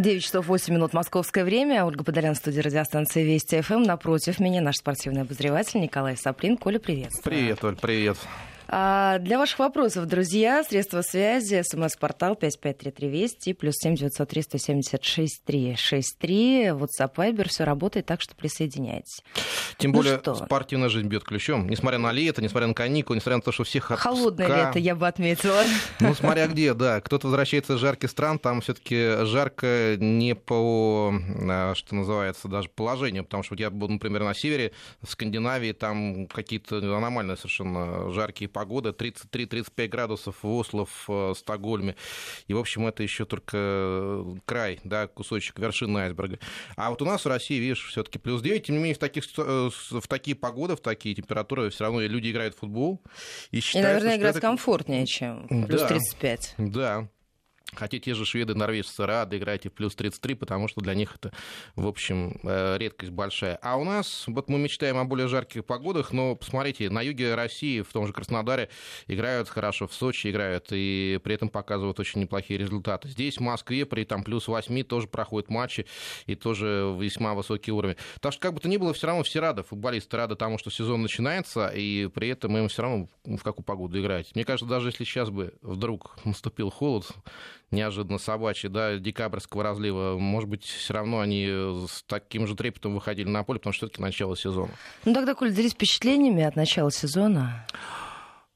9 часов 8 минут московское время. Ольга Подолян, студия радиостанции Вести ФМ. Напротив меня наш спортивный обозреватель Николай Саплин. Коля, привет. Привет, Оль, привет. А, для ваших вопросов, друзья, средства связи, смс-портал 553320 плюс 7903 176 363, WhatsApp, Viber, все работает, так что присоединяйтесь. Тем ну более что? спортивная жизнь бьет ключом. Несмотря на лето, несмотря на каникулы, несмотря на то, что всех отпуска... Холодное лето, я бы отметила. Ну, смотря где, да. Кто-то возвращается из жарких стран, там все таки жарко не по, а, что называется, даже положению, потому что я был, например, на севере, в Скандинавии, там какие-то аномальные совершенно жаркие погода, 33-35 градусов в Осло, в э, Стокгольме. И, в общем, это еще только э, край, да, кусочек вершины айсберга. А вот у нас в России, видишь, все-таки плюс 9. Тем не менее, в, таких, э, в такие погоды, в такие температуры все равно люди играют в футбол. И, и наверное, играть это... комфортнее, чем плюс да, 35. Да, Хотя те же шведы, норвежцы рады играть в плюс 33, потому что для них это, в общем, э, редкость большая. А у нас, вот мы мечтаем о более жарких погодах, но посмотрите, на юге России, в том же Краснодаре, играют хорошо, в Сочи играют, и при этом показывают очень неплохие результаты. Здесь, в Москве, при там плюс 8 тоже проходят матчи, и тоже весьма высокий уровень. Так что, как бы то ни было, все равно все рады, футболисты рады тому, что сезон начинается, и при этом им все равно в какую погоду играть. Мне кажется, даже если сейчас бы вдруг наступил холод, неожиданно собачий, да, декабрьского разлива, может быть, все равно они с таким же трепетом выходили на поле, потому что все-таки начало сезона. Ну тогда, Коль, делись впечатлениями от начала сезона.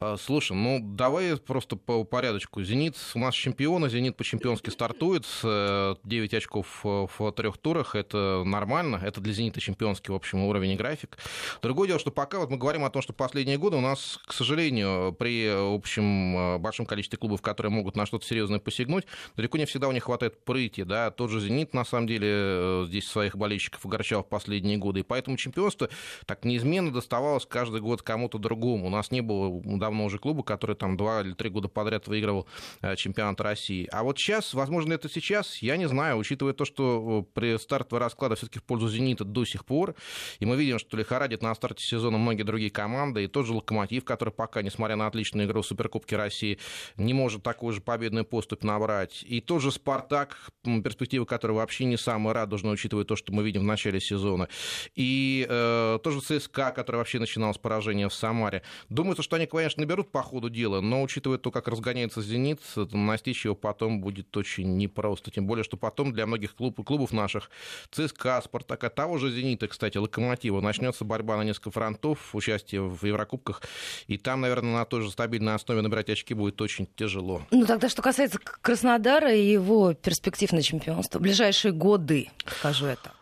А, слушай, ну давай просто по порядочку. «Зенит» у нас чемпионы, «Зенит» по-чемпионски стартует, 9 очков в трех турах, это нормально, это для «Зенита» чемпионский, в общем, уровень и график. Другое дело, что пока вот мы говорим о том, что последние годы у нас, к сожалению, при общем большом количестве клубов, которые могут на что-то серьезное посягнуть, далеко не всегда у них хватает прыти, да, тот же «Зенит», на самом деле, э, здесь своих болельщиков огорчал в последние годы, и поэтому чемпионство так неизменно доставалось каждый год кому-то другому. У нас не было давно давно уже клуба, который там два или три года подряд выигрывал э, чемпионат России. А вот сейчас, возможно, это сейчас, я не знаю, учитывая то, что э, при стартовой расклада все-таки в пользу «Зенита» до сих пор, и мы видим, что лихорадит на старте сезона многие другие команды, и тот же «Локомотив», который пока, несмотря на отличную игру в Суперкубке России, не может такой же победный поступ набрать, и тот же «Спартак», перспективы которого вообще не самые радужные, учитывая то, что мы видим в начале сезона, и э, тоже ЦСКА, который вообще начинал с поражения в Самаре. Думается, что они, конечно, наберут по ходу дела, но учитывая то, как разгоняется «Зенит», настичь его потом будет очень непросто. Тем более, что потом для многих клуб, клубов наших, ЦСКА, Спартака, того же «Зенита», кстати, Локомотива, начнется борьба на несколько фронтов, участие в Еврокубках, и там, наверное, на той же стабильной основе набирать очки будет очень тяжело. Ну, тогда, что касается Краснодара и его перспектив на чемпионство, ближайшие годы, скажу это.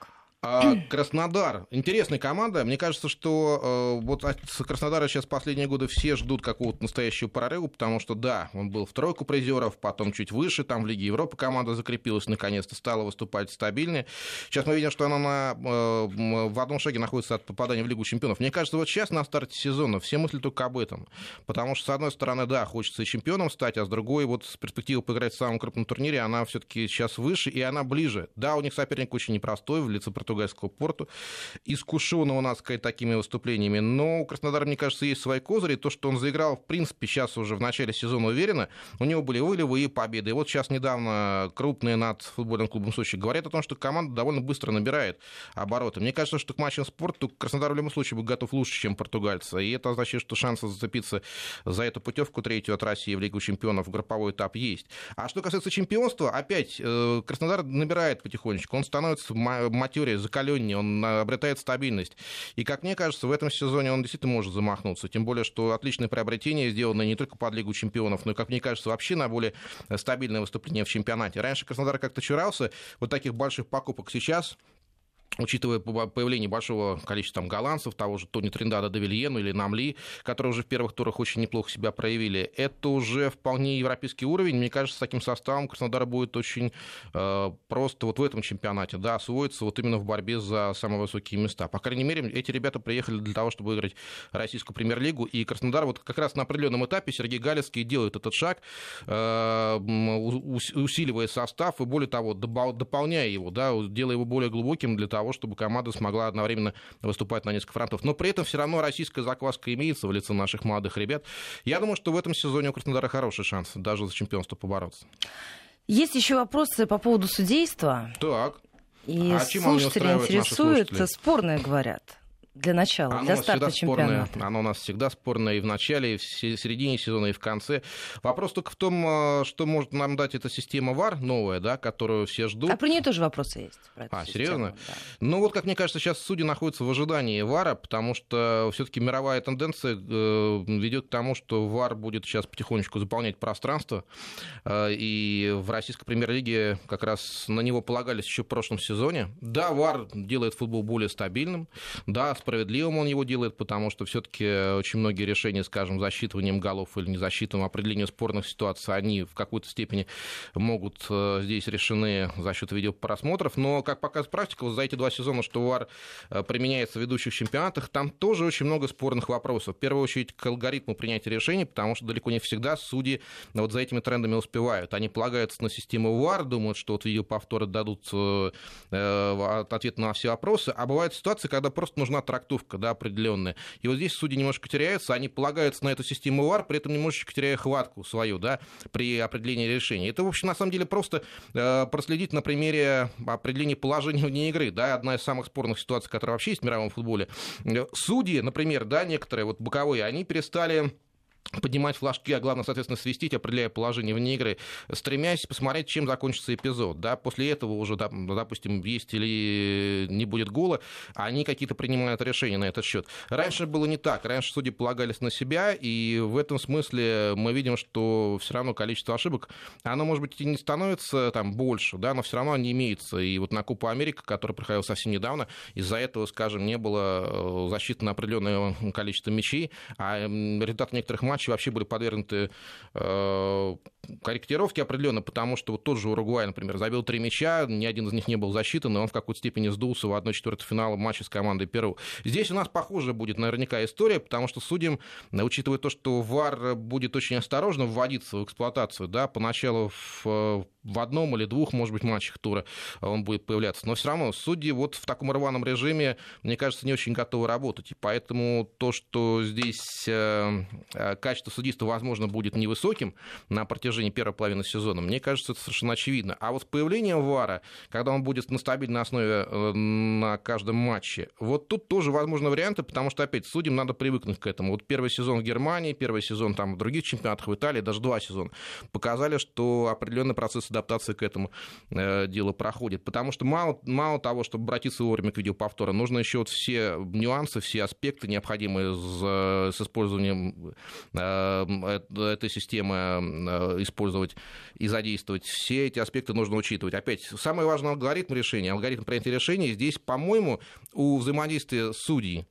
А Краснодар. Интересная команда. Мне кажется, что э, вот с Краснодара сейчас последние годы все ждут какого-то настоящего прорыва, потому что, да, он был в тройку призеров, потом чуть выше, там в Лиге Европы команда закрепилась, наконец-то стала выступать стабильнее. Сейчас мы видим, что она на, э, в одном шаге находится от попадания в Лигу чемпионов. Мне кажется, вот сейчас на старте сезона все мысли только об этом. Потому что, с одной стороны, да, хочется и чемпионом стать, а с другой, вот с перспективой поиграть в самом крупном турнире, она все-таки сейчас выше, и она ближе. Да, у них соперник очень непростой в лице португальского порту, искушенного, надо сказать, такими выступлениями. Но у Краснодара, мне кажется, есть свои козыри. То, что он заиграл, в принципе, сейчас уже в начале сезона уверенно, у него были вылевы и победы. И вот сейчас недавно крупные над футбольным клубом Сочи говорят о том, что команда довольно быстро набирает обороты. Мне кажется, что к матчам спорту Краснодар в любом случае будет готов лучше, чем португальцы. И это означает, что шансы зацепиться за эту путевку третью от России в Лигу чемпионов в групповой этап есть. А что касается чемпионства, опять э, Краснодар набирает потихонечку. Он становится матерее, закаленнее он обретает стабильность. И, как мне кажется, в этом сезоне он действительно может замахнуться. Тем более, что отличное приобретение сделано не только под Лигу чемпионов, но и, как мне кажется, вообще на более стабильное выступление в чемпионате. Раньше Краснодар как-то чурался вот таких больших покупок. Сейчас учитывая появление большого количества там, голландцев, того же Тони Триндада Давильену или Намли, которые уже в первых турах очень неплохо себя проявили, это уже вполне европейский уровень. Мне кажется, с таким составом Краснодар будет очень э, просто вот в этом чемпионате да, освоиться вот именно в борьбе за самые высокие места. По крайней мере, эти ребята приехали для того, чтобы выиграть российскую премьер-лигу, и Краснодар вот как раз на определенном этапе Сергей Галицкий делает этот шаг, э, усиливая состав и, более того, дополняя его, да, делая его более глубоким для того, того, чтобы команда смогла одновременно выступать на несколько фронтов. Но при этом все равно российская закваска имеется в лице наших молодых ребят. Я думаю, что в этом сезоне у Краснодара хороший шанс даже за чемпионство побороться. Есть еще вопросы по поводу судейства. Так. И а слушатели интересуют, спорные говорят для начала, оно для старта чемпионата? Спорное, оно у нас всегда спорное и в начале, и в середине сезона, и в конце. Вопрос только в том, э, что может нам дать эта система ВАР новая, да, которую все ждут. А про нее тоже вопросы есть. а, систему, серьезно? Да. Ну вот, как мне кажется, сейчас судьи находятся в ожидании ВАРа, потому что все-таки мировая тенденция э, ведет к тому, что ВАР будет сейчас потихонечку заполнять пространство. Э, и в российской премьер-лиге как раз на него полагались еще в прошлом сезоне. Да, ВАР делает футбол более стабильным. Да, справедливым он его делает, потому что все-таки очень многие решения, скажем, засчитыванием голов или не засчитыванием определения спорных ситуаций, они в какой-то степени могут э, здесь решены за счет видеопросмотров. Но, как показывает практика, вот за эти два сезона, что ВАР э, применяется в ведущих чемпионатах, там тоже очень много спорных вопросов. В первую очередь к алгоритму принятия решений, потому что далеко не всегда судьи вот за этими трендами успевают. Они полагаются на систему ВАР, думают, что вот видеоповторы дадут э, ответ на все вопросы, а бывают ситуации, когда просто нужна трактовка да, определенная. И вот здесь судьи немножко теряются, они полагаются на эту систему ВАР, при этом немножечко теряя хватку свою да, при определении решения. Это, в общем, на самом деле просто э, проследить на примере определения положения вне игры. Да, одна из самых спорных ситуаций, которая вообще есть в мировом футболе. Судьи, например, да, некоторые вот боковые, они перестали поднимать флажки, а главное, соответственно, свистить, определяя положение вне игры, стремясь посмотреть, чем закончится эпизод. Да? После этого уже, допустим, есть или не будет гола, они какие-то принимают решения на этот счет. Раньше было не так. Раньше судьи полагались на себя, и в этом смысле мы видим, что все равно количество ошибок, оно, может быть, и не становится там больше, да, но все равно они имеются. И вот на Купу Америка, которая проходила совсем недавно, из-за этого, скажем, не было э, засчитано определенное количество мячей, а результат некоторых матчей вообще были подвергнуты э, корректировке определенно, потому что вот тот же Уругвай, например, забил три мяча, ни один из них не был засчитан, и он в какой-то степени сдулся в 1-4 финала матча с командой Перу. Здесь у нас похоже будет наверняка история, потому что судьям, учитывая то, что ВАР будет очень осторожно вводиться в эксплуатацию, да, поначалу в, в одном или двух, может быть, матчах тура он будет появляться, но все равно судьи вот в таком рваном режиме, мне кажется, не очень готовы работать, и поэтому то, что здесь э, э, качество судейства, возможно, будет невысоким на протяжении первой половины сезона, мне кажется, это совершенно очевидно. А вот появление ВАРа, когда он будет на стабильной основе э, на каждом матче, вот тут тоже возможны варианты, потому что, опять, судьям надо привыкнуть к этому. Вот первый сезон в Германии, первый сезон там в других чемпионатах в Италии, даже два сезона, показали, что определенный процесс адаптации к этому э, делу проходит. Потому что мало, мало того, чтобы обратиться вовремя к видеоповтору, нужно еще вот все нюансы, все аспекты, необходимые с, с использованием этой системы э, использовать и задействовать. Все эти аспекты нужно учитывать. Опять, самый важный алгоритм решения, алгоритм принятия решений здесь, по-моему, у взаимодействия судей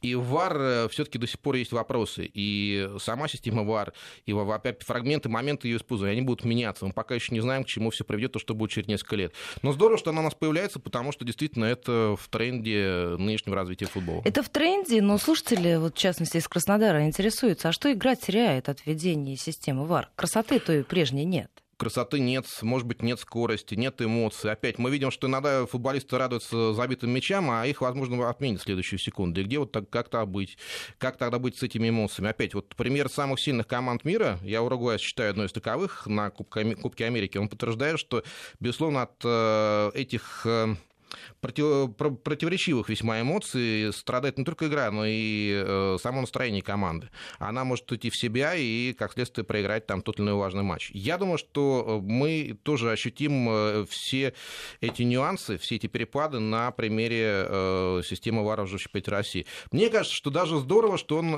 и в ВАР э, все-таки до сих пор есть вопросы. И сама система ВАР, и опять фрагменты, моменты ее использования, они будут меняться. Мы пока еще не знаем, к чему все приведет, то, что будет через несколько лет. Но здорово, что она у нас появляется, потому что действительно это в тренде нынешнего развития футбола. Это в тренде, но слушатели, вот, в частности из Краснодара, интересуются, а что игра теряет от введения системы ВАР? Красоты той прежней нет красоты нет, может быть, нет скорости, нет эмоций. Опять мы видим, что иногда футболисты радуются забитым мячам, а их, возможно, отменят в следующую секунду. И где вот так, как тогда быть? Как тогда быть с этими эмоциями? Опять, вот пример самых сильных команд мира, я Уругвай считаю одной из таковых на Кубке, Кубке Америки, он подтверждает, что, безусловно, от э, этих э, против, противоречивых весьма эмоций страдает не только игра, но и э, само настроение команды. Она может уйти в себя и, как следствие, проиграть там тот или иной важный матч. Я думаю, что э, мы тоже ощутим э, все эти нюансы, все эти перепады на примере системы ВАРа в России. Мне кажется, что даже здорово, что он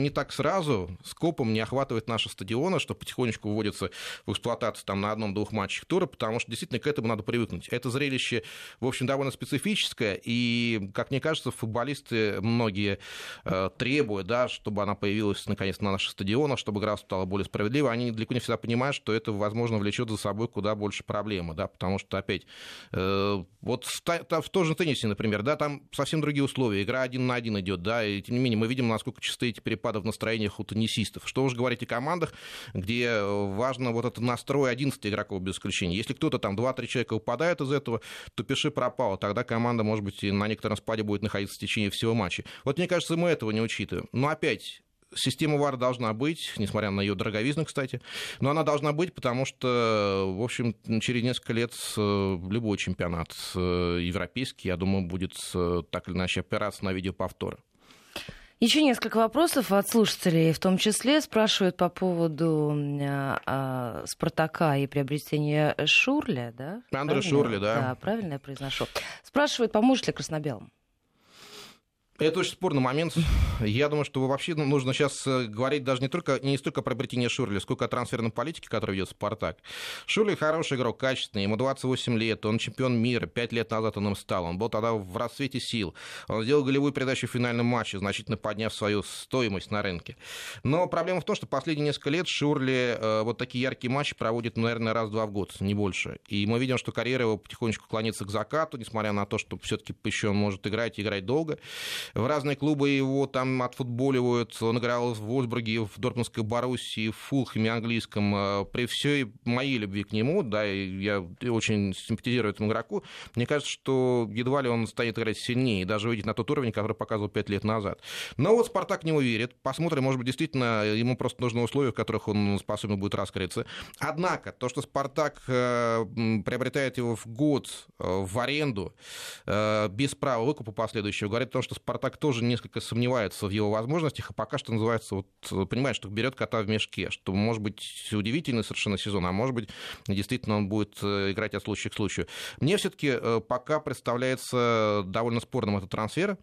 не так сразу скопом не охватывает наши стадионы, что потихонечку вводится в эксплуатацию там на одном-двух матчах тура, потому что действительно к этому надо привыкнуть. Это зрелище, в общем, довольно специфическая, и, как мне кажется, футболисты многие э, требуют, да, чтобы она появилась наконец на наших стадионах, чтобы игра стала более справедливой. Они далеко не всегда понимают, что это, возможно, влечет за собой куда больше проблемы, да, потому что, опять, э, вот в, том же теннисе, например, да, там совсем другие условия, игра один на один идет, да, и тем не менее мы видим, насколько часто эти перепады в настроениях у теннисистов. Что уж говорить о командах, где важно вот этот настрой 11 игроков без исключения. Если кто-то там 2-3 человека упадает из этого, то пиши пропало. Тогда команда, может быть, на некотором спаде будет находиться в течение всего матча. Вот мне кажется, мы этого не учитываем. Но опять, система ВАР должна быть, несмотря на ее дороговизну, кстати, но она должна быть, потому что, в общем, через несколько лет любой чемпионат европейский, я думаю, будет так или иначе опираться на видеоповторы. Еще несколько вопросов от слушателей, в том числе спрашивают по поводу э, э, Спартака и приобретения Шурля, да? Андре Шурли, да. Да, правильно я произношу. Спрашивают, поможет ли красно-белым? Это очень спорный момент. Я думаю, что вообще нужно сейчас э, говорить даже не только не столько про приобретение Шурли, сколько о трансферной политике, которую ведет Спартак. Шурли хороший игрок, качественный, ему 28 лет, он чемпион мира, 5 лет назад он им стал, он был тогда в расцвете сил. Он сделал голевую передачу в финальном матче, значительно подняв свою стоимость на рынке. Но проблема в том, что последние несколько лет Шурли э, вот такие яркие матчи проводит, ну, наверное, раз-два в год, не больше. И мы видим, что карьера его потихонечку клонится к закату, несмотря на то, что все-таки еще он может играть и играть долго. В разные клубы его там отфутболивают. Он играл в Вольсбурге, в Дортмундской Боруссии, в Фулхеме английском. Э, при всей моей любви к нему, да, и я очень симпатизирую этому игроку, мне кажется, что едва ли он станет играть сильнее даже выйдет на тот уровень, который показывал пять лет назад. Но вот Спартак в него верит. Посмотрим, может быть, действительно ему просто нужны условия, в которых он способен будет раскрыться. Однако, то, что Спартак э, приобретает его в год э, в аренду без права выкупа последующего, говорит о том, что Спартак тоже тоже несколько сомневается в его возможностях, а пока что называется, вот, понимает, что берет кота в мешке, что может быть удивительный совершенно сезон, а может быть действительно он будет э, играть от случая к случаю. Мне все-таки э, пока представляется довольно спорным этот трансфер,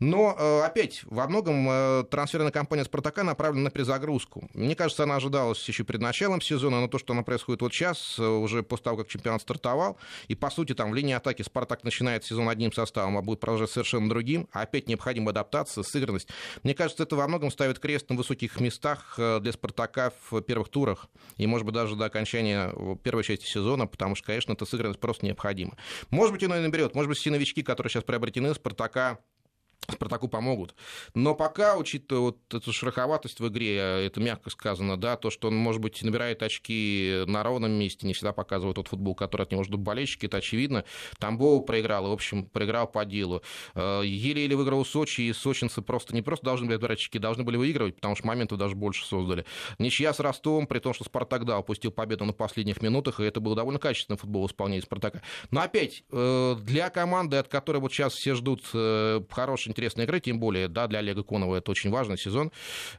но э, опять во многом трансферная кампания Спартака направлена на перезагрузку. Мне кажется, она ожидалась еще перед началом сезона, но то, что она происходит вот сейчас, уже после того, как чемпионат стартовал, и по сути там в линии атаки Спартак начинает сезон одним составом, а будет продолжать совершенно другим, а опять необходимо адаптация, сыгранность. Мне кажется, это во многом ставит крест на высоких местах э, для «Спартака» в первых турах, и, может быть, даже до окончания первой части сезона, потому что, конечно, эта сыгранность просто необходима. Может быть, иной наберет, может быть, все новички, которые сейчас приобретены, «Спартака» Спартаку помогут. Но пока, учитывая вот эту шероховатость в игре, это мягко сказано, да, то, что он, может быть, набирает очки на ровном месте, не всегда показывает тот футбол, который от него ждут болельщики, это очевидно. Тамбов проиграл, в общем, проиграл по делу. Э, еле-еле выиграл Сочи, и сочинцы просто не просто должны были набирать очки, должны были выигрывать, потому что моментов даже больше создали. Ничья с Ростовом, при том, что Спартак, да, упустил победу на последних минутах, и это был довольно качественный футбол в исполнении Спартака. Но опять, э, для команды, от которой вот сейчас все ждут э, хороший интересной игры, тем более, да, для Олега Конова это очень важный сезон.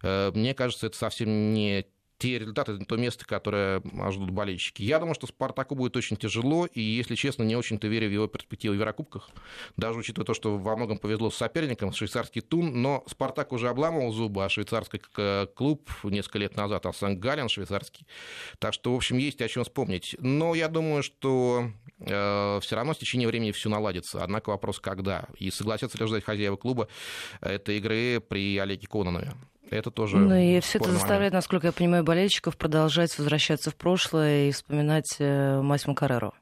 Э, мне кажется, это совсем не те результаты, то место, которое ждут болельщики. Я думаю, что Спартаку будет очень тяжело, и, если честно, не очень-то верю в его перспективы в Еврокубках, даже учитывая то, что во многом повезло с соперником, швейцарский Тун, но Спартак уже обламывал зубы, а швейцарский клуб несколько лет назад, а Сан-Гален швейцарский. Так что, в общем, есть о чем вспомнить. Но я думаю, что э, все равно с течением времени все наладится. Однако вопрос, когда. И согласятся ли ждать хозяева клуба этой игры при Олеге Кононове. Это тоже. Ну и все это заставляет, насколько я понимаю, болельщиков продолжать возвращаться в прошлое и вспоминать э, Масиму Карреру.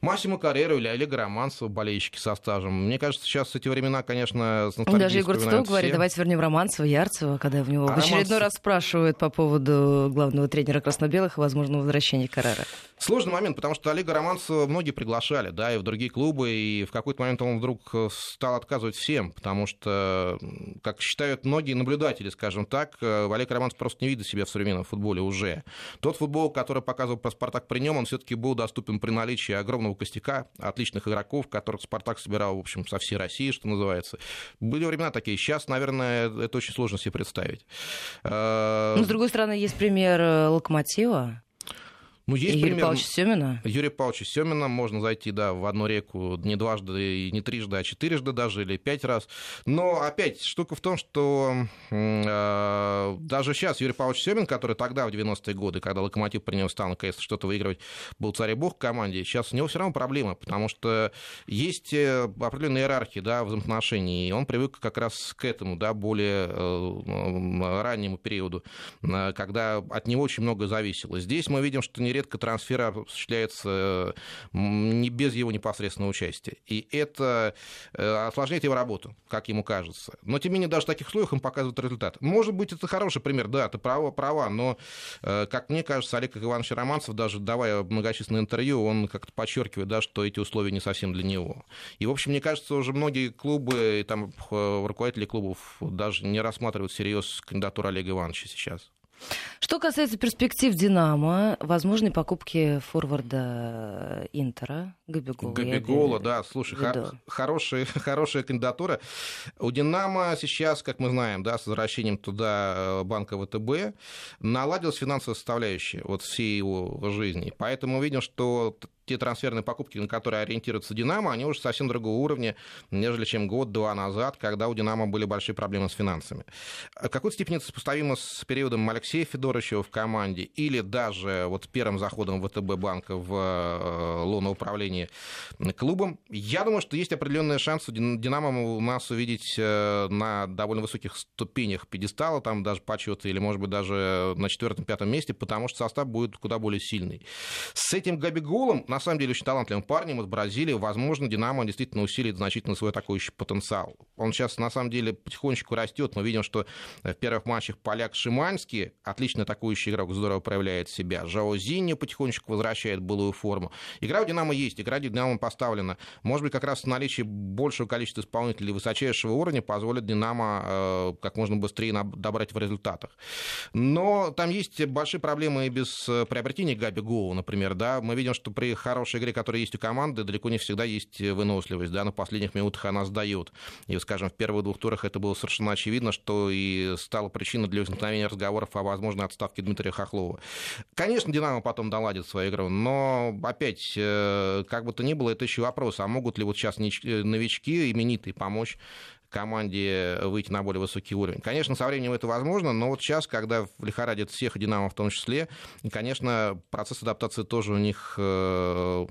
Массимо Карьеру или Олега Романцева, болельщики со стажем. Мне кажется, сейчас эти времена, конечно, с Даже Егор Цветов говорит, давайте вернем Романцева, Ярцева, когда в него а в очередной Романцев... раз спрашивают по поводу главного тренера красно-белых и возможного возвращения Каррера. Сложный момент, потому что Олега Романцева многие приглашали, да, и в другие клубы, и в какой-то момент он вдруг стал отказывать всем, потому что, как считают многие наблюдатели, скажем так, Олег Романцев просто не видит себя в современном футболе уже. Тот футбол, который показывал про Спартак при нем, он все-таки был доступен при наличии огромного костяка отличных игроков, которых Спартак собирал, в общем, со всей России, что называется. Были времена такие. Сейчас, наверное, это очень сложно себе представить. Но, с другой стороны, есть пример э, Локомотива, ну, есть Юрия пример... Павловича Семина? Юрия Павловича Семина можно зайти, да, в одну реку не дважды, и не трижды, а четырежды даже, или пять раз. Но опять, штука в том, что э, даже сейчас Юрий Павлович Семин, который тогда, в 90-е годы, когда Локомотив при нем стал наконец что-то выигрывать, был царь и бог в команде, сейчас у него все равно проблема, потому что есть э, определенная иерархия, да, взаимоотношений, и он привык как раз к этому, да, более э, раннему периоду, э, когда от него очень много зависело. Здесь мы видим, что нередко нередко трансфер осуществляется не без его непосредственного участия. И это осложняет его работу, как ему кажется. Но, тем не менее, даже в таких условиях он показывает результат. Может быть, это хороший пример, да, ты права, права но, как мне кажется, Олег Иванович Романцев, даже давая многочисленные интервью, он как-то подчеркивает, да, что эти условия не совсем для него. И, в общем, мне кажется, уже многие клубы, и там руководители клубов даже не рассматривают всерьез кандидатуру Олега Ивановича сейчас. Что касается перспектив «Динамо», возможной покупки форварда Интера, Габигола. Габигола, да, слушай, хор- хорошая, хорошая кандидатура. У «Динамо» сейчас, как мы знаем, да, с возвращением туда э, банка ВТБ, наладилась финансовая составляющая вот всей его жизни. Поэтому мы видим, что те трансферные покупки, на которые ориентируется «Динамо», они уже совсем другого уровня, нежели чем год-два назад, когда у «Динамо» были большие проблемы с финансами. В какой-то степени это сопоставимо с периодом Алексея Федоровича в команде или даже вот первым заходом ВТБ банка в э, лоно управления клубом. Я думаю, что есть определенные шансы «Динамо» у нас увидеть э, на довольно высоких ступенях пьедестала, там даже почета, или, может быть, даже на четвертом-пятом месте, потому что состав будет куда более сильный. С этим Габиголом, на на самом деле очень талантливым парнем из Бразилии. Возможно, Динамо действительно усилит значительно свой атакующий потенциал. Он сейчас, на самом деле, потихонечку растет. Мы видим, что в первых матчах поляк Шиманский, отлично атакующий игрок, здорово проявляет себя. Жао Зиньо потихонечку возвращает былую форму. Игра у Динамо есть, игра Динамо поставлена. Может быть, как раз наличие большего количества исполнителей высочайшего уровня позволит Динамо э, как можно быстрее добрать в результатах. Но там есть большие проблемы и без э, приобретения Габи Гоу, например. Да? Мы видим, что при хорошей игре, которая есть у команды, далеко не всегда есть выносливость. Да, на последних минутах она сдает. И, скажем, в первых двух турах это было совершенно очевидно, что и стало причиной для возникновения разговоров о возможной отставке Дмитрия Хохлова. Конечно, Динамо потом доладит свою игру, но опять, э, как бы то ни было, это еще вопрос, а могут ли вот сейчас новички именитые помочь команде выйти на более высокий уровень. Конечно, со временем это возможно, но вот сейчас, когда лихорадит всех «Динамо» в том числе, конечно, процесс адаптации тоже у них э,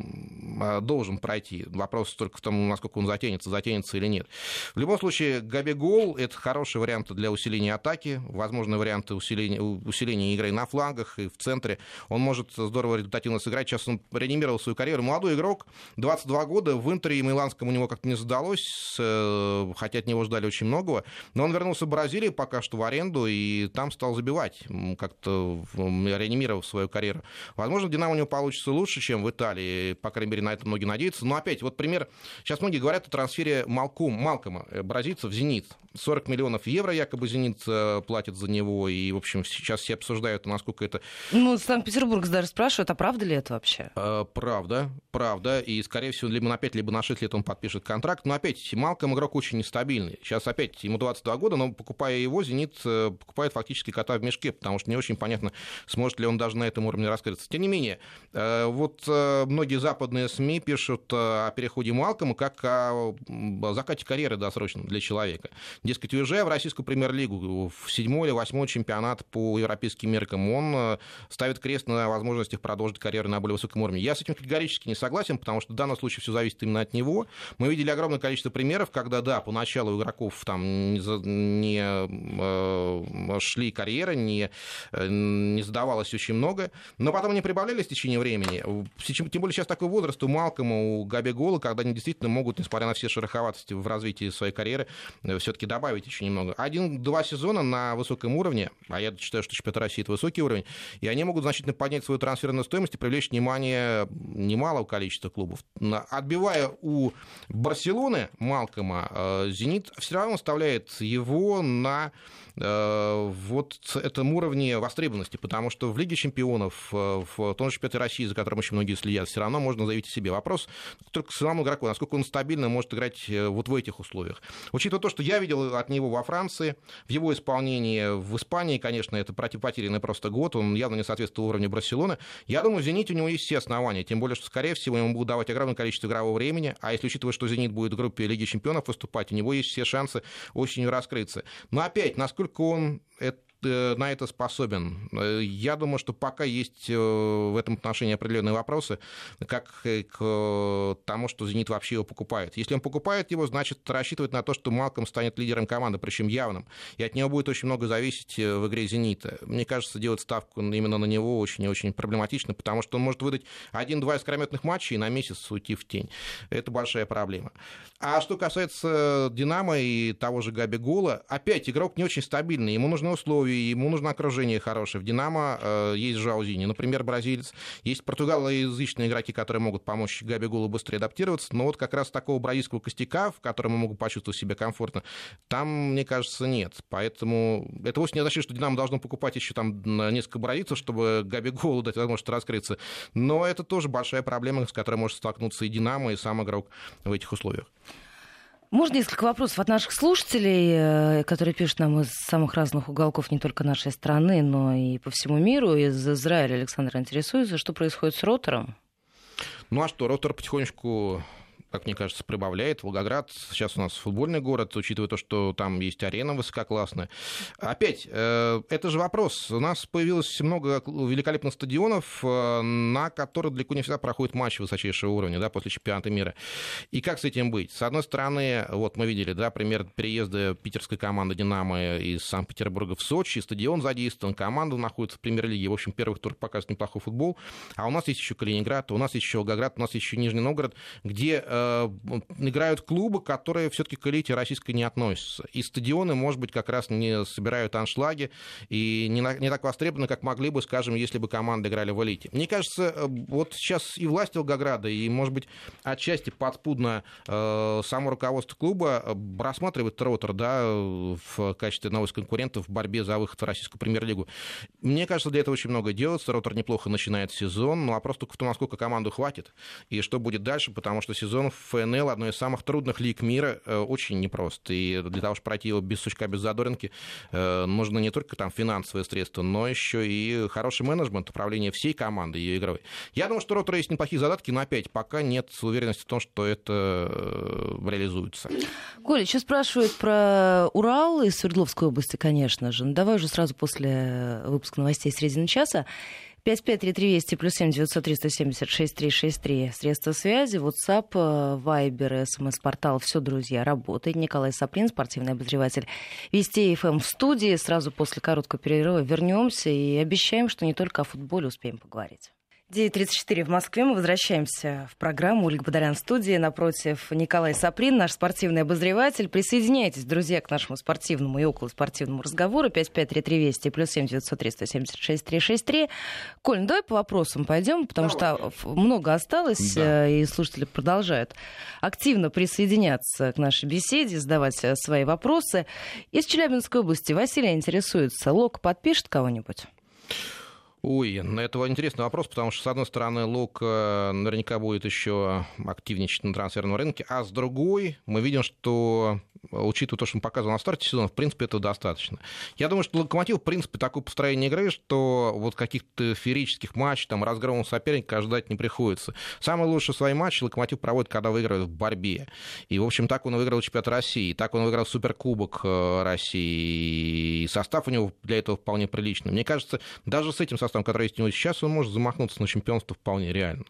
а, должен пройти. Вопрос только в том, насколько он затянется, затянется или нет. В любом случае, Габи Гол – это хороший вариант для усиления атаки, возможные варианты усиления, усиления игры на флангах и в центре. Он может здорово результативно сыграть. Сейчас он реанимировал свою карьеру. Молодой игрок, 22 года, в Интере и Миланском у него как-то не задалось, э, хотя него ждали очень многого. Но он вернулся в Бразилию пока что в аренду и там стал забивать, как-то реанимировав свою карьеру. Возможно, Динамо у него получится лучше, чем в Италии. По крайней мере, на это многие надеются. Но опять, вот пример. Сейчас многие говорят о трансфере Малком, Малкома, э, бразильца в «Зенит». 40 миллионов евро якобы «Зенит» э, платит за него. И, в общем, сейчас все обсуждают, насколько это... Ну, Санкт-Петербург даже спрашивают, а правда ли это вообще? Э, правда, правда. И, скорее всего, либо на 5, либо на 6 лет он подпишет контракт. Но опять, Малком игрок очень нестабильный стабильный. Сейчас опять ему 22 года, но покупая его, «Зенит» э, покупает фактически кота в мешке, потому что не очень понятно, сможет ли он даже на этом уровне раскрыться. Тем не менее, э, вот э, многие западные СМИ пишут о переходе Малкома как о закате карьеры досрочно для человека. Дескать, уезжая в российскую премьер-лигу, в седьмой или восьмой чемпионат по европейским меркам, он ставит крест на возможностях продолжить карьеру на более высоком уровне. Я с этим категорически не согласен, потому что в данном случае все зависит именно от него. Мы видели огромное количество примеров, когда, да, поначалу игроков там не, э, шли карьеры, не, э, не задавалось очень много, но потом они прибавлялись в течение времени. Тем более сейчас такой возраст у Малкома, у Габи Гола, когда они действительно могут, несмотря на все шероховатости в развитии своей карьеры, э, все-таки добавить еще немного. Один-два сезона на высоком уровне, а я считаю, что чемпионат России это высокий уровень, и они могут значительно поднять свою трансферную стоимость и привлечь внимание немалого количества клубов. Отбивая у Барселоны Малкома, Зенит все равно оставляет его на Э, вот этом уровне востребованности, потому что в Лиге чемпионов, э, в том же чемпионате России, за которым очень многие следят, все равно можно заявить о себе. Вопрос только к самому игроку, насколько он стабильно может играть э, вот в этих условиях. Учитывая то, что я видел от него во Франции, в его исполнении в Испании, конечно, это потерянный просто год, он явно не соответствует уровню Барселоны. Я думаю, в «Зените» у него есть все основания, тем более, что, скорее всего, ему будут давать огромное количество игрового времени, а если учитывать, что «Зенит» будет в группе Лиги чемпионов выступать, у него есть все шансы осенью раскрыться. Но опять, насколько он э, на это способен? Э, я думаю, что пока есть в этом отношении определенные вопросы, как к тому, что «Зенит» вообще его покупает. Если он покупает его, значит, рассчитывает на то, что Малком станет лидером команды, причем явным. И от него будет очень много зависеть в игре «Зенита». Мне кажется, делать ставку именно на него очень и очень проблематично, потому что он может выдать один-два искрометных матчей и на месяц уйти в тень. Это большая проблема. А что касается «Динамо» и того же Габи Гула, опять игрок не очень стабильный, ему нужны условия, ему нужно окружение хорошее. В «Динамо» э, есть Жаузини, например, бразилец, есть португалоязычные игроки, которые могут помочь Габи Гулу быстрее адаптироваться, но вот как раз такого бразильского костяка, в котором он могут почувствовать себя комфортно, там, мне кажется, нет. Поэтому это вовсе не означает, что «Динамо» должно покупать еще там несколько бразильцев, чтобы Габи Гулу дать возможность раскрыться. Но это тоже большая проблема, с которой может столкнуться и «Динамо», и сам игрок в этих условиях. Можно несколько вопросов от наших слушателей, э, которые пишут нам из самых разных уголков не только нашей страны, но и по всему миру. Из Израиля Александр интересуется, что происходит с ротором? Ну а что, ротор потихонечку как мне кажется, прибавляет. Волгоград сейчас у нас футбольный город, учитывая то, что там есть арена высококлассная. Опять, э, это же вопрос. У нас появилось много великолепных стадионов, э, на которых далеко не всегда проходят матчи высочайшего уровня, да, после чемпионата мира. И как с этим быть? С одной стороны, вот мы видели, да, пример переезда питерской команды «Динамо» из Санкт-Петербурга в Сочи, стадион задействован, команда находится в премьер-лиге, в общем, первых тур показывает неплохой футбол. А у нас есть еще Калининград, у нас еще Волгоград, у нас еще Нижний Новгород, где Э, играют клубы, которые все-таки к элите российской не относятся. И стадионы, может быть, как раз не собирают аншлаги и не, на, не так востребованы, как могли бы, скажем, если бы команды играли в элите. Мне кажется, э, вот сейчас и власть Волгограда, и, может быть, отчасти подспудно э, само руководство клуба э, рассматривает Тротер да, в качестве новых конкурентов в борьбе за выход в российскую премьер-лигу. Мне кажется, для этого очень много делается. Ротор неплохо начинает сезон, но вопрос только в том, насколько команду хватит и что будет дальше, потому что сезон в ФНЛ одной из самых трудных лиг мира, э, очень непросто. И для того, чтобы пройти его без сучка, без задоринки, э, нужно не только там финансовые средства, но еще и хороший менеджмент, управление всей командой ее игровой. Я думаю, что у есть неплохие задатки, но опять пока нет уверенности в том, что это э, реализуется. Коля, еще спрашивают про Урал из Свердловской области, конечно же. Ну, давай уже сразу после выпуска новостей средины часа. 553320 плюс 7 903 176 363 средства связи, WhatsApp, Viber, смс-портал «Все, друзья» работает. Николай Саплин, спортивный обозреватель Вести ФМ эм в студии. Сразу после короткого перерыва вернемся и обещаем, что не только о футболе успеем поговорить. 9.34 в Москве. Мы возвращаемся в программу. Ольга Бадарян в студии. Напротив Николай Саприн, наш спортивный обозреватель. Присоединяйтесь, друзья, к нашему спортивному и околоспортивному разговору. 553320 плюс 7 903 176 363. Коль, ну давай по вопросам пойдем, потому давай. что много осталось, да. Э, и слушатели продолжают активно присоединяться к нашей беседе, задавать э, свои вопросы. Из Челябинской области Василий интересуется. Лок подпишет кого-нибудь? Ой, это интересный вопрос, потому что, с одной стороны, Лук э, наверняка будет еще активничать на трансферном рынке, а с другой мы видим, что учитывая то, что он показывал на старте сезона, в принципе, этого достаточно. Я думаю, что Локомотив, в принципе, такое построение игры, что вот каких-то феерических матчей, там, разгрома соперника ждать не приходится. Самый лучший свои матчи Локомотив проводит, когда выигрывает в борьбе. И, в общем, так он выиграл чемпионат России, так он выиграл Суперкубок э, России. И состав у него для этого вполне приличный. Мне кажется, даже с этим составом, который есть у него сейчас, он может замахнуться на чемпионство вполне реально.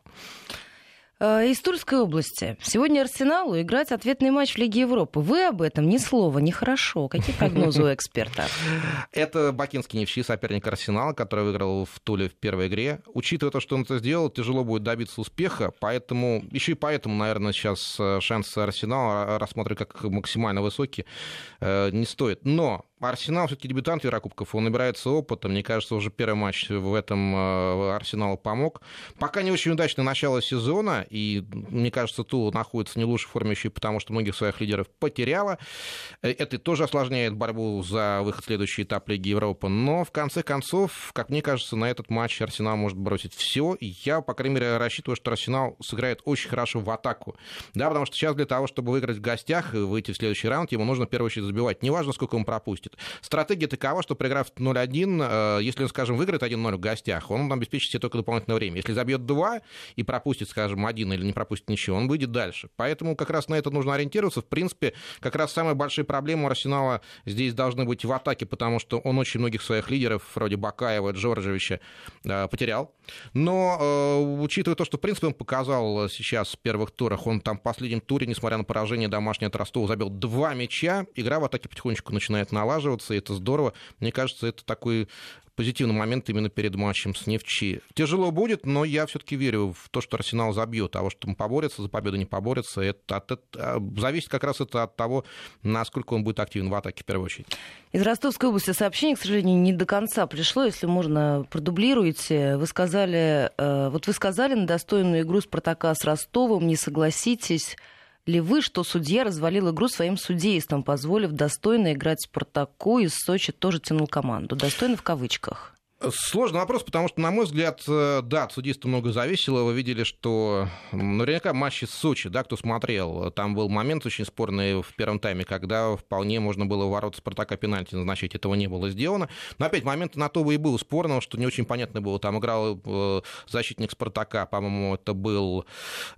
Э, из Тульской области. Сегодня Арсеналу играть ответный матч в Лиге Европы. Вы об этом ни слова, нехорошо. Какие прогнозы у эксперта? Это бакинский Невчи, соперник Арсенала, который выиграл в Туле в первой игре. Учитывая то, что он это сделал, тяжело будет добиться успеха, поэтому, еще и поэтому, наверное, сейчас э, шансы Арсенала рассматривать как максимально высокие э, не стоит. Но Арсенал все-таки дебютант Еврокубков, он набирается опыта. Мне кажется, уже первый матч в этом э, Арсеналу помог. Пока не очень удачное начало сезона, и, мне кажется, Тула находится в не лучшей форме еще потому, что многих своих лидеров потеряла. Э, это тоже осложняет борьбу за выход в следующий этап Лиги Европы. Но, в конце концов, как мне кажется, на этот матч Арсенал может бросить все. Я, по крайней мере, рассчитываю, что Арсенал сыграет очень хорошо в атаку. Да, потому что сейчас для того, чтобы выиграть в гостях и выйти в следующий раунд, ему нужно, в первую очередь, забивать. Неважно, сколько он пропустит пропустит. Стратегия такова, что проиграв 0-1, если он, скажем, выиграет 1-0 в гостях, он обеспечит себе только дополнительное время. Если забьет 2 и пропустит, скажем, один или не пропустит ничего, он выйдет дальше. Поэтому как раз на это нужно ориентироваться. В принципе, как раз самая большая проблема у Арсенала здесь должны быть в атаке, потому что он очень многих своих лидеров, вроде Бакаева, Джорджевича, э, потерял. Но э, учитывая то, что, в принципе, он показал сейчас в первых турах, он там в последнем туре, несмотря на поражение домашнее от Ростова, забил два мяча, игра в атаке потихонечку начинает налаживаться, и это здорово. Мне кажется, это такой позитивный момент именно перед матчем с Нефчи. Тяжело будет, но я все-таки верю в то, что Арсенал забьет. А вот что поборется за победу, не поборется, это, от, это а, зависит как раз это от того, насколько он будет активен в атаке в первую очередь. Из Ростовской области сообщение, к сожалению, не до конца пришло. Если можно, продублируйте. Вы сказали, э, вот вы сказали на достойную игру Спартака с Ростовом, не согласитесь ли вы, что судья развалил игру своим судейством, позволив достойно играть Спартаку из Сочи тоже тянул команду? Достойно в кавычках. Сложный вопрос, потому что, на мой взгляд, э, да, от судейства много зависело. Вы видели, что наверняка матчи с Сочи, да, кто смотрел, там был момент очень спорный в первом тайме, когда вполне можно было в ворота Спартака пенальти назначить. Этого не было сделано. Но опять момент на то и был спорного, что не очень понятно было. Там играл э, защитник Спартака, по-моему, это был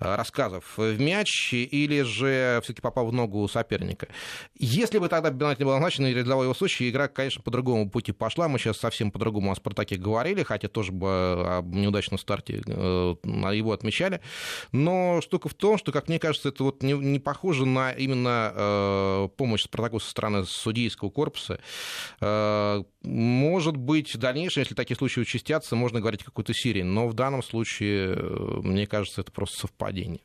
э, Рассказов в мяч, или же все-таки попал в ногу соперника. Если бы тогда пенальти был назначен и рядовой его Сочи, игра, конечно, по другому пути пошла. Мы сейчас совсем по-другому «Спартаке» говорили, хотя тоже бы об неудачном старте э, его отмечали. Но штука в том, что, как мне кажется, это вот не, не похоже на именно э, помощь «Спартаку» со стороны судейского корпуса. Э, может быть, в дальнейшем, если такие случаи участятся, можно говорить о какой-то серии, но в данном случае, мне кажется, это просто совпадение.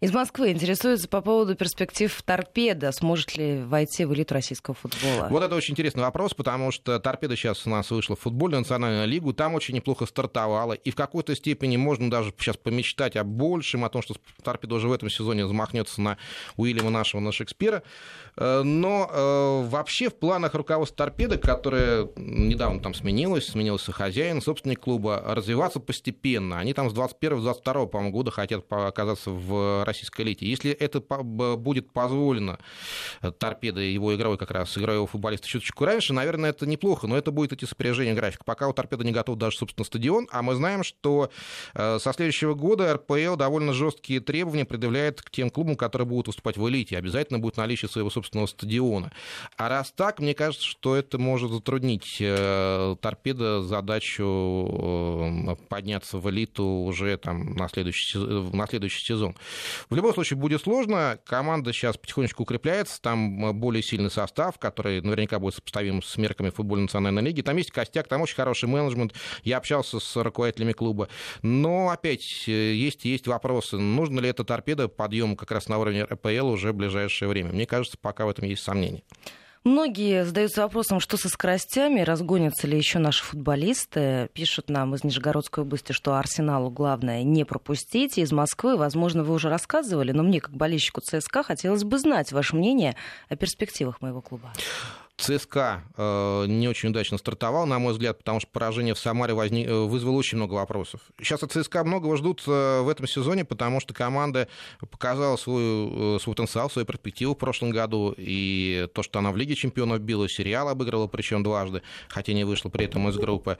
Из Москвы интересуется по поводу перспектив торпеда. Сможет ли войти в элиту российского футбола? Вот это очень интересный вопрос, потому что торпеда сейчас у нас вышла в футбольную национальную лигу. Там очень неплохо стартовала. И в какой-то степени можно даже сейчас помечтать о большем, о том, что торпеда уже в этом сезоне замахнется на Уильяма нашего, на Шекспира. Э, но э, вообще в планах руководства торпеды, которое недавно там сменилось, сменился хозяин, собственник клуба, развиваться постепенно. Они там с 21-22, по-моему, года хотят оказаться в российской элите. Если это будет позволено э, торпедо его игровой как раз, игрового футболиста чуточку раньше, наверное, это неплохо, но это будет эти сопряжения графика. Пока у торпеда не готов даже, собственно, стадион, а мы знаем, что э, со следующего года РПЛ довольно жесткие требования предъявляет к тем клубам, которые будут выступать в элите. Обязательно будет наличие своего собственного стадиона. А раз так, мне кажется, что это может затруднить э, торпеда задачу подняться в элиту уже там на следующий, на следующий сезон. В любом случае будет сложно. Команда сейчас потихонечку укрепляется. Там э, более сильный состав, который наверняка будет сопоставим с мерками футбольной национальной лиги. Там есть костяк, там очень хороший менеджмент. Я общался с руководителями клуба. Но опять э, есть, есть вопросы. Нужно ли это торпеда подъем как раз на уровне РПЛ уже в ближайшее время? Мне кажется, пока в этом есть сомнения. Многие задаются вопросом, что со скоростями, разгонятся ли еще наши футболисты. Пишут нам из Нижегородской области, что Арсеналу главное не пропустить. Из Москвы, возможно, вы уже рассказывали, но мне, как болельщику ЦСКА, хотелось бы знать ваше мнение о перспективах моего клуба. ЦСКА э, не очень удачно стартовал, на мой взгляд, потому что поражение в Самаре возник, э, вызвало очень много вопросов. Сейчас от ЦСКА многого ждут э, в этом сезоне, потому что команда показала свой, свой потенциал, свою перспективу в прошлом году, и то, что она в Лиге чемпионов била, сериал обыграла, причем дважды, хотя не вышла при этом из группы,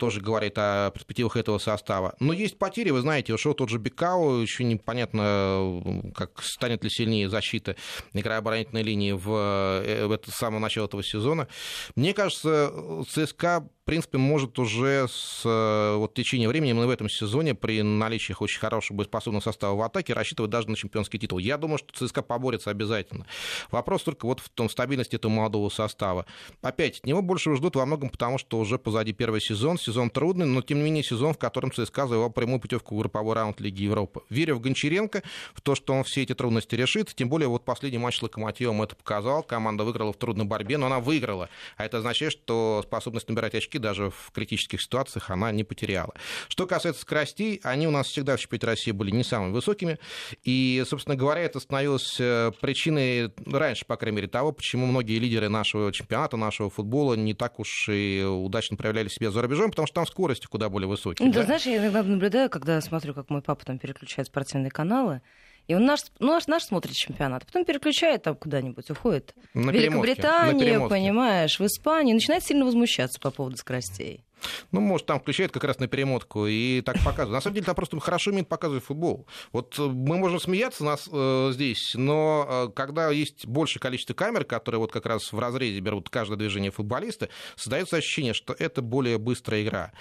тоже говорит о перспективах этого состава. Но есть потери, вы знаете, ушел тот же Бекау, еще непонятно, как станет ли сильнее защита игра оборонительной линии в, в это самое начало этого сезона. Мне кажется, ЦСКА принципе, может уже с э, вот, течением времени, именно в этом сезоне, при наличии очень хорошего боеспособного состава в атаке, рассчитывать даже на чемпионский титул. Я думаю, что ЦСКА поборется обязательно. Вопрос только вот в том стабильности этого молодого состава. Опять, от него больше ждут во многом потому, что уже позади первый сезон, сезон трудный, но тем не менее сезон, в котором ЦСКА завоевал прямую путевку в групповой раунд Лиги Европы. Верю в Гончаренко, в то, что он все эти трудности решит, тем более вот последний матч с Локомотивом это показал, команда выиграла в трудной борьбе, но она выиграла, а это означает, что способность набирать очки очки даже в критических ситуациях она не потеряла. Что касается скоростей, они у нас всегда в чемпионате России были не самыми высокими. И, собственно говоря, это становилось э, причиной раньше, по крайней мере, того, почему многие лидеры нашего чемпионата, нашего футбола не так уж и удачно проявляли себя за рубежом, потому что там скорости куда более высокие. Да, да? знаешь, я иногда наблюдаю, когда смотрю, как мой папа там переключает спортивные каналы, И он наш, ну, наш, наш смотрит чемпионат, а потом переключает там куда-нибудь, уходит. На в Великобританию, понимаешь, в Испанию, начинает сильно возмущаться по поводу скоростей. Ну, может, там включает как раз на перемотку и так показывает. На самом деле, там просто хорошо умеет показывать футбол. Вот э, мы можем смеяться нас э, здесь, но э, когда есть большее количество камер, которые вот как раз в разрезе берут каждое движение футболиста, создается ощущение, что это более быстрая игра.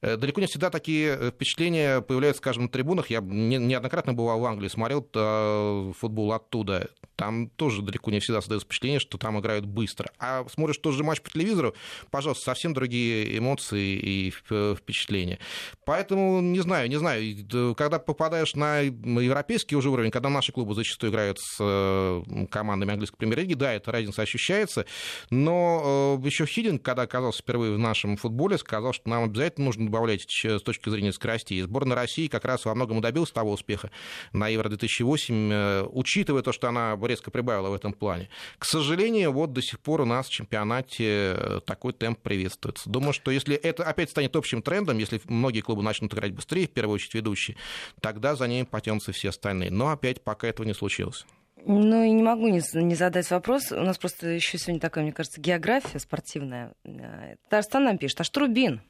Э, далеко не всегда такие э, впечатления появляются, скажем, на трибунах. Я не, неоднократно бывал в Англии, смотрел э, футбол оттуда. Там тоже далеко не всегда создается впечатление, что там играют быстро. А смотришь тот же матч по телевизору, пожалуйста, совсем другие эмоции и впечатления. Поэтому не знаю, не знаю, когда попадаешь на европейский уже уровень, когда наши клубы зачастую играют с э, командами английской премьер-лиги, да, эта разница ощущается, но э, еще Хидинг, когда оказался впервые в нашем футболе, сказал, что нам обязательно нужно добавлять с точки зрения скорости. И сборная России как раз во многом добилась того успеха на Евро-2008, э, учитывая то, что она резко прибавила в этом плане. К сожалению, вот до сих пор у нас в чемпионате такой темп приветствуется. Думаю, что если это опять станет общим трендом, если многие клубы начнут играть быстрее, в первую очередь ведущие, тогда за ними потянутся все остальные. Но опять пока этого не случилось. Ну и не могу не, не задать вопрос. У нас просто еще сегодня такая, мне кажется, география спортивная. Э, Татарстан нам пишет, а что Рубин?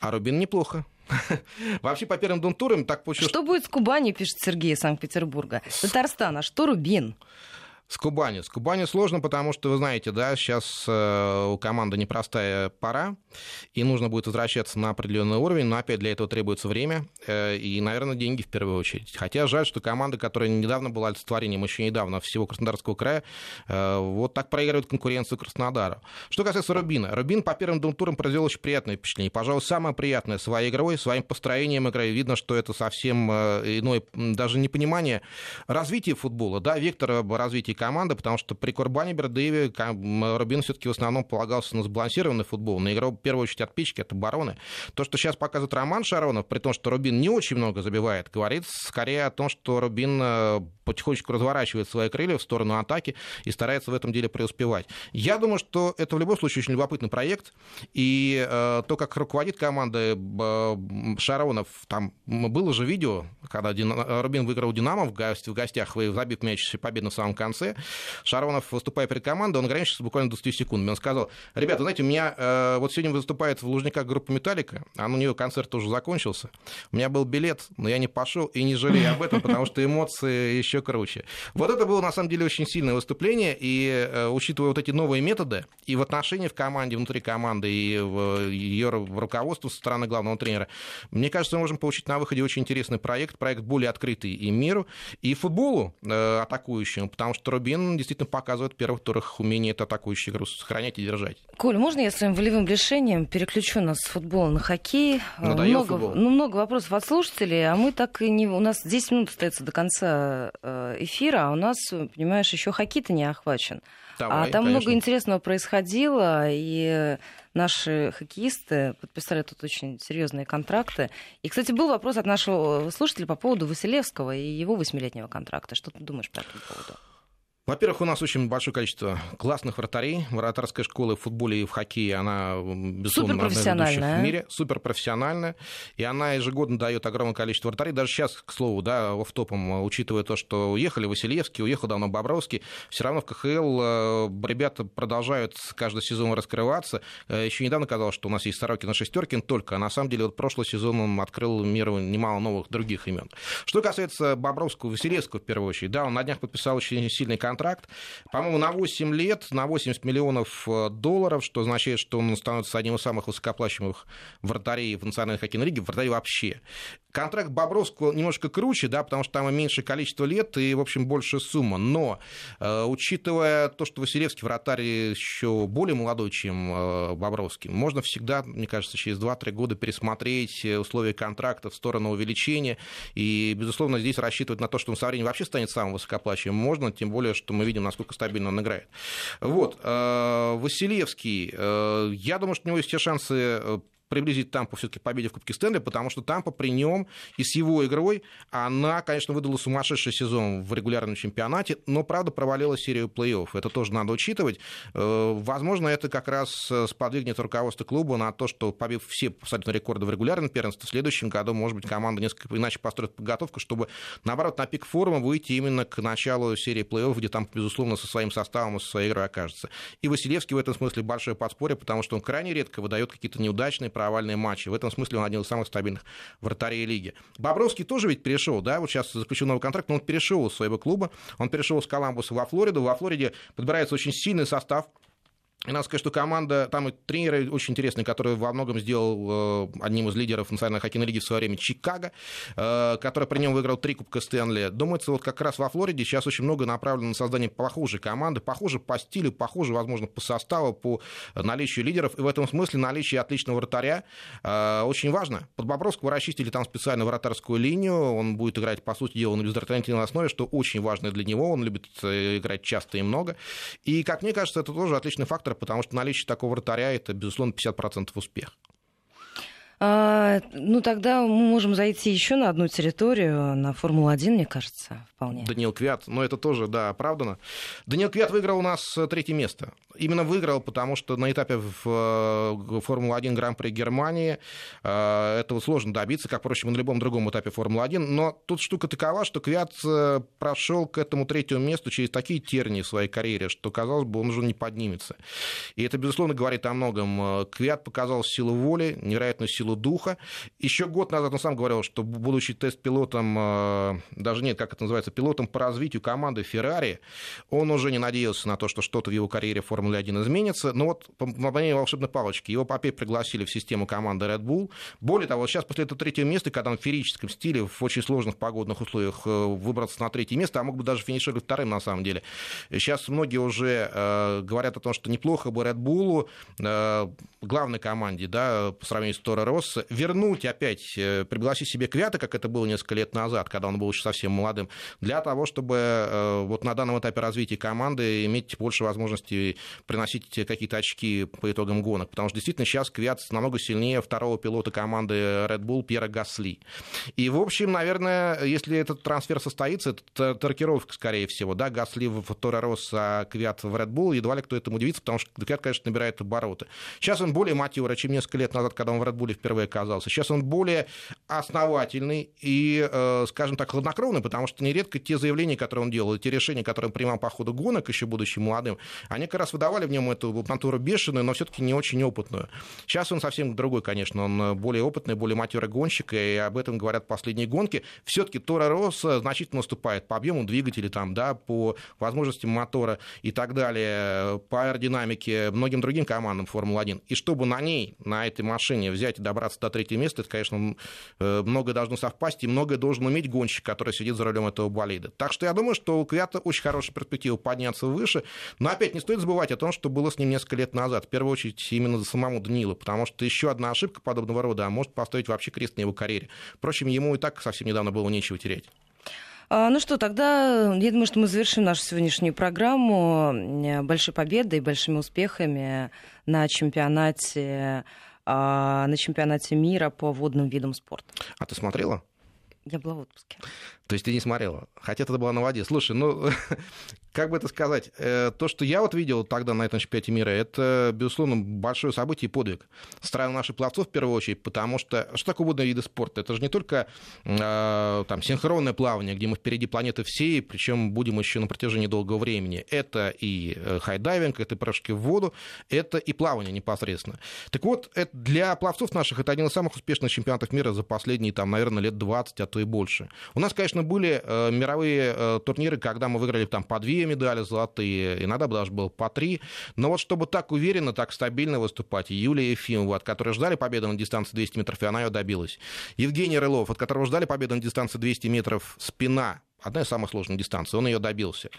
А Рубин неплохо. Вообще, по первым двум турам так получилось... Что будет с Кубани, пишет Сергей из Санкт-Петербурга. Татарстан, а что Рубин? С Кубани. С Кубани сложно, потому что, вы знаете, да, сейчас э, у команды непростая пора, и нужно будет возвращаться на определенный уровень, но опять для этого требуется время э, и, наверное, деньги в первую очередь. Хотя жаль, что команда, которая недавно была олицетворением, еще недавно всего Краснодарского края, э, вот так проигрывает конкуренцию Краснодару. Что касается Рубина. Рубин по первым двум турам произвел очень приятное впечатление. Пожалуй, самое приятное своей игрой, своим построением игры. Видно, что это совсем иное, даже не понимание развития футбола, да, вектор развития команды, потому что при Курбане Бердыеве Рубин все-таки в основном полагался на сбалансированный футбол, на игру, в первую очередь, от печки, от обороны. То, что сейчас показывает Роман Шаронов, при том, что Рубин не очень много забивает, говорит скорее о том, что Рубин э, потихонечку разворачивает свои крылья в сторону атаки и старается в этом деле преуспевать. Я думаю, что это в любом случае очень любопытный проект, и э, то, как руководит командой э, Шаронов, там было же видео, когда Рубин выиграл Динамо в, гостях, забив мяч победу в самом конце, Шаронов, выступая перед командой, он ограничился буквально 20 секундами. Он сказал, ребята, знаете, у меня э, вот сегодня выступает в Лужниках группа «Металлика», а у нее концерт уже закончился. У меня был билет, но я не пошел и не жалею об этом, потому что эмоции еще круче. Вот это было, на самом деле, очень сильное выступление, и э, учитывая вот эти новые методы, и в отношении в команде, внутри команды, и в ее руководство со стороны главного тренера, мне кажется, мы можем получить на выходе очень интересный проект, проект более открытый и миру, и футболу э, атакующему, потому что Рубин действительно показывает в первых турах умение эту атакующую игру сохранять и держать. Коль, можно я своим волевым решением переключу нас с футбола на хоккей? Надоел много, ну, много вопросов от слушателей, а мы так и не... У нас 10 минут остается до конца э, эфира, а у нас, понимаешь, еще хоккей-то не охвачен. Давай, а там конечно. много интересного происходило, и наши хоккеисты подписали тут очень серьезные контракты. И, кстати, был вопрос от нашего слушателя по поводу Василевского и его восьмилетнего контракта. Что ты думаешь по этому поводу? Во-первых, у нас очень большое количество классных вратарей. Вратарская школа в футболе и в хоккее, она, безусловно, одна из в мире. Суперпрофессиональная. И она ежегодно дает огромное количество вратарей. Даже сейчас, к слову, да, в топом, учитывая то, что уехали Васильевский, уехал давно Бобровский, все равно в КХЛ э, ребята продолжают каждый сезон раскрываться. Э, Еще недавно казалось, что у нас есть Сорокин Шестеркин только, а на самом деле вот прошлый сезон он открыл миру немало новых других имен. Что касается Бобровского, Васильевского в первую очередь, да, он на днях подписал очень сильный контракт контракт, по-моему, на 8 лет, на 80 миллионов э, долларов, что означает, что он становится одним из самых высокооплачиваемых вратарей в национальной хоккейной лиге, вратарей вообще. Контракт Бобровского немножко круче, да, потому что там меньше количество лет и, в общем, больше сумма. Но, э, учитывая то, что Василевский вратарь еще более молодой, чем э, Бобровский, можно всегда, мне кажется, через 2-3 года пересмотреть условия контракта в сторону увеличения. И, безусловно, здесь рассчитывать на то, что он со временем вообще станет самым высокооплачиваемым, можно, тем более, что мы видим, насколько стабильно он играет. Вот. Э, Василевский, э, я думаю, что у него есть все шансы э, приблизить Тампу все-таки к победе в Кубке Стэнли, потому что Тампа при нем и с его игрой, она, конечно, выдала сумасшедший сезон в регулярном чемпионате, но, правда, провалила серию плей-офф. Это тоже надо учитывать. Э, возможно, это как раз э, сподвигнет руководство клуба на то, что, побив все абсолютно рекорды в регулярном первенстве, в следующем году, может быть, команда несколько иначе построит подготовку, чтобы, наоборот, на пик формы выйти именно к началу серии плей-офф, где там, безусловно, со своим составом и со своей игрой окажется. И Василевский в этом смысле большое подспорье, потому что он крайне редко выдает какие-то неудачные провальные матчи. В этом смысле он один из самых стабильных вратарей лиги. Бобровский тоже ведь перешел, да, вот сейчас заключил новый контракт, но он перешел из своего клуба, он перешел с Коламбуса во Флориду. Во Флориде подбирается очень сильный состав, и надо сказать, что команда, там и тренеры очень интересные, который во многом сделал э, одним из лидеров национальной хоккейной лиги в свое время Чикаго, э, который при нем выиграл три Кубка Стэнли. Думается, вот как раз во Флориде сейчас очень много направлено на создание похожей команды, похоже по стилю, похоже, возможно, по составу, по наличию лидеров. И в этом смысле наличие отличного вратаря э, очень важно. Под Бобровского расчистили там специально вратарскую линию, он будет играть, по сути дела, на безальтернативной основе, что очень важно для него, он любит играть часто и много. И, как мне кажется, это тоже отличный фактор фактор, потому что наличие такого вратаря – это, безусловно, 50% успеха. А, ну, тогда мы можем зайти еще на одну территорию, на Формулу-1, мне кажется, вполне. Даниил Квят, но это тоже, да, оправдано. Даниил Квят выиграл у нас э, третье место. Именно выиграл, потому что на этапе в э, Формулу-1 Гран-при Германии э, этого сложно добиться, как, впрочем, и на любом другом этапе Формулы-1. Но тут штука такова, что Квят прошел к этому третьему месту через такие тернии в своей карьере, что, казалось бы, он уже не поднимется. И это, безусловно, говорит о многом. Квят показал силу воли, невероятную силу силу духа. Еще год назад он сам говорил, что будучи тест-пилотом, э, даже нет, как это называется, пилотом по развитию команды Ferrari, он уже не надеялся на то, что что-то в его карьере в Формуле-1 изменится. Но вот по мановению волшебной палочки его опять пригласили в систему команды Red Bull. Более того, сейчас после этого третьего места, когда он в ферическом стиле, в очень сложных погодных условиях э, выбраться на третье место, а мог бы даже финишировать вторым на самом деле. Сейчас многие уже э, говорят о том, что неплохо бы Red Bull, главной команде, да, по сравнению с Торо Росса, вернуть опять, э, пригласить себе Квята, как это было несколько лет назад, когда он был еще совсем молодым, для того, чтобы э, вот на данном этапе развития команды иметь больше возможностей приносить какие-то очки по итогам гонок. Потому что действительно сейчас Квят намного сильнее второго пилота команды Red Bull Пьера Гасли. И, в общем, наверное, если этот трансфер состоится, это таркировка, скорее всего, да, Гасли в Торо Росса, а Квят в Red Bull, едва ли кто этому удивится, потому что Квят, конечно, набирает обороты. Сейчас он более матюра, чем несколько лет назад, когда он в Red Bull впервые оказался. Сейчас он более основательный и, э, скажем так, хладнокровный, потому что нередко те заявления, которые он делал, те решения, которые он принимал по ходу гонок, еще будучи молодым, они как раз выдавали в нем эту натуру бешеную, но все-таки не очень опытную. Сейчас он совсем другой, конечно, он более опытный, более матерый гонщик, и об этом говорят последние гонки. Все-таки Тора Росса значительно уступает по объему двигателя, там, да, по возможностям мотора и так далее, по аэродинамике, многим другим командам Формулы-1. И чтобы на ней, на этой машине взять и добраться до третьего места, это, конечно, э, многое должно совпасть, и многое должен уметь гонщик, который сидит за рулем этого болида. Так что я думаю, что у Квята очень хорошая перспектива подняться выше, но опять не стоит забывать о том, что было с ним несколько лет назад, в первую очередь именно за самому Данилу, потому что еще одна ошибка подобного рода а может поставить вообще крест на его карьере. Впрочем, ему и так совсем недавно было нечего терять. А, ну что, тогда я думаю, что мы завершим нашу сегодняшнюю программу э, большой победой, большими успехами на чемпионате на чемпионате мира по водным видам спорта. А ты смотрела? Я была в отпуске. То есть ты не смотрела? Хотя это была на воде. Слушай, ну, как бы это сказать, э, то, что я вот видел тогда на этом чемпионате мира, это, безусловно, большое событие и подвиг. Страны наших пловцов, в первую очередь, потому что что такое водные виды спорта? Это же не только э, там, синхронное плавание, где мы впереди планеты всей, причем будем еще на протяжении долгого времени. Это и э, хайдайвинг, это и прыжки в воду, это и плавание непосредственно. Так вот, это для пловцов наших это один из самых успешных чемпионатов мира за последние, там, наверное, лет 20, а то и больше. У нас, конечно, были мировые турниры, когда мы выиграли там по две медали золотые, иногда даже было по три. Но вот чтобы так уверенно, так стабильно выступать, Юлия Ефимова, от которой ждали победы на дистанции 200 метров, и она ее добилась. Евгений Рылов, от которого ждали победы на дистанции 200 метров, спина одна из самых сложных дистанций, он ее добился.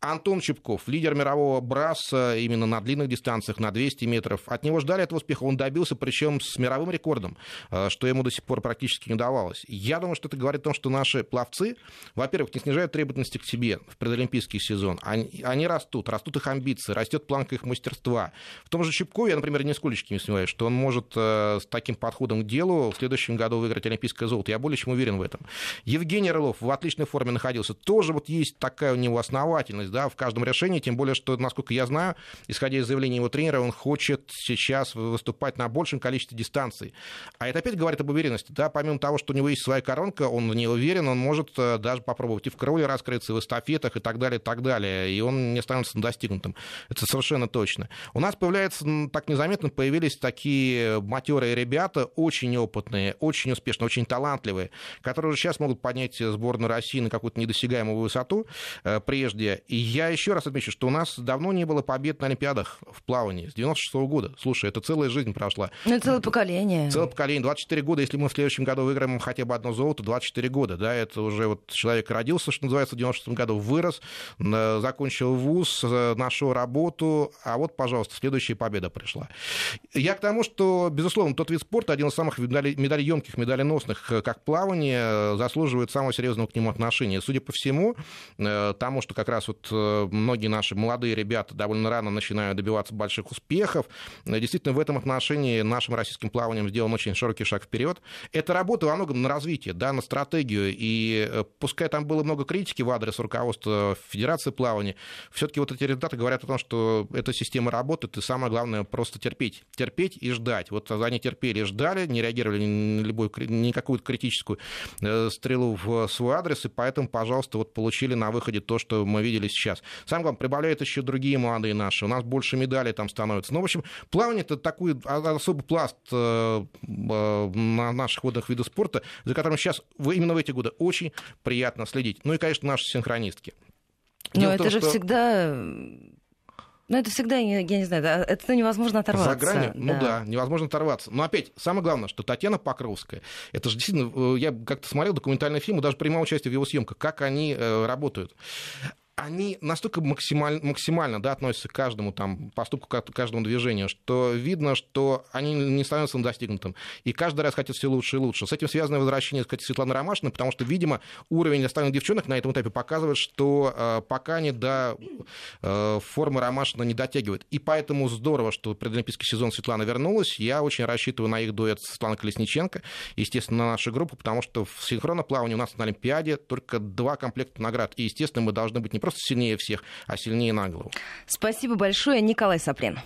Антон Чепков, лидер мирового браса именно на длинных дистанциях, на 200 метров. От него ждали этого успеха, он добился, причем с мировым рекордом, э, что ему до сих пор практически не удавалось. Я думаю, что это говорит о том, что наши пловцы, во-первых, не снижают требовательности к себе в предолимпийский сезон. Они, они растут, растут их амбиции, растет планка их мастерства. В том же Чепкове я, например, нисколечки не сомневаюсь, что он может э, с таким подходом к делу в следующем году выиграть олимпийское золото. Я более чем уверен в этом. Евгений Рылов в отличной форме находился. Тоже вот есть такая у него основательность да, в каждом решении, тем более, что, насколько я знаю, исходя из заявления его тренера, он хочет сейчас выступать на большем количестве дистанций. А это опять говорит об уверенности. Да, помимо того, что у него есть своя коронка, он в ней уверен, он может э, даже попробовать и в кроле раскрыться, и в эстафетах, и так далее, и так далее. И он не останется достигнутым. Это совершенно точно. У нас появляется, так незаметно, появились такие матерые ребята, очень опытные, очень успешные, очень талантливые, которые уже сейчас могут поднять сборную России на какую-то недосягаемую высоту э, прежде. И я еще раз отмечу, что у нас давно не было побед на Олимпиадах в плавании с 96 -го года. Слушай, это целая жизнь прошла. Ну, целое поколение. Целое поколение. 24 года, если мы в следующем году выиграем хотя бы одно золото, 24 года, да, это уже вот человек родился, что называется, в 96 году вырос, закончил вуз, э, нашел работу, а вот, пожалуйста, следующая победа пришла. Я к тому, что, безусловно, тот вид спорта, один из самых медалеемких, медаленосных, э, как плавание, заслуживает самого серьезного к нему отношения. Судя по всему, тому, что как раз вот многие наши молодые ребята довольно рано начинают добиваться больших успехов, действительно, в этом отношении нашим российским плаванием сделан очень широкий шаг вперед. Это работа во многом на развитие, да, на стратегию, и пускай там было много критики в адрес руководства Федерации плавания, все-таки вот эти результаты говорят о том, что эта система работает, и самое главное просто терпеть. Терпеть и ждать. Вот они терпели и ждали, не реагировали на любую, никакую критическую э, стрелу в свой адрес, и поэтому, пожалуйста, вот получили на выходе то, что мы видели сейчас. Самое главное, прибавляют еще другие молодые наши. У нас больше медалей там становится. Ну, в общем, плавание это такой особый пласт э, э, на наших водных видах спорта, за которым сейчас именно в эти годы очень приятно следить. Ну и, конечно, наши синхронистки. Но это том, же что... всегда ну, это всегда, я не знаю, это невозможно оторваться. За гранью, ну да, невозможно оторваться. Но опять, самое главное, что Татьяна Покровская, это же действительно, э, я как-то смотрел документальный фильм, даже принимал участие в его съемках, как они э, работают они настолько максимально, максимально да, относятся к каждому там, поступку, к каждому движению, что видно, что они не становятся достигнутым. И каждый раз хотят все лучше и лучше. С этим связано возвращение сказать, Светланы Ромашиной, потому что, видимо, уровень остальных девчонок на этом этапе показывает, что э, пока не до э, формы Ромашина не дотягивает. И поэтому здорово, что предолимпийский сезон Светлана вернулась. Я очень рассчитываю на их дуэт Светлана Колесниченко, естественно, на нашу группу, потому что в синхронном у нас на Олимпиаде только два комплекта наград. И, естественно, мы должны быть не просто сильнее всех, а сильнее на голову. Спасибо большое, Николай Саприн.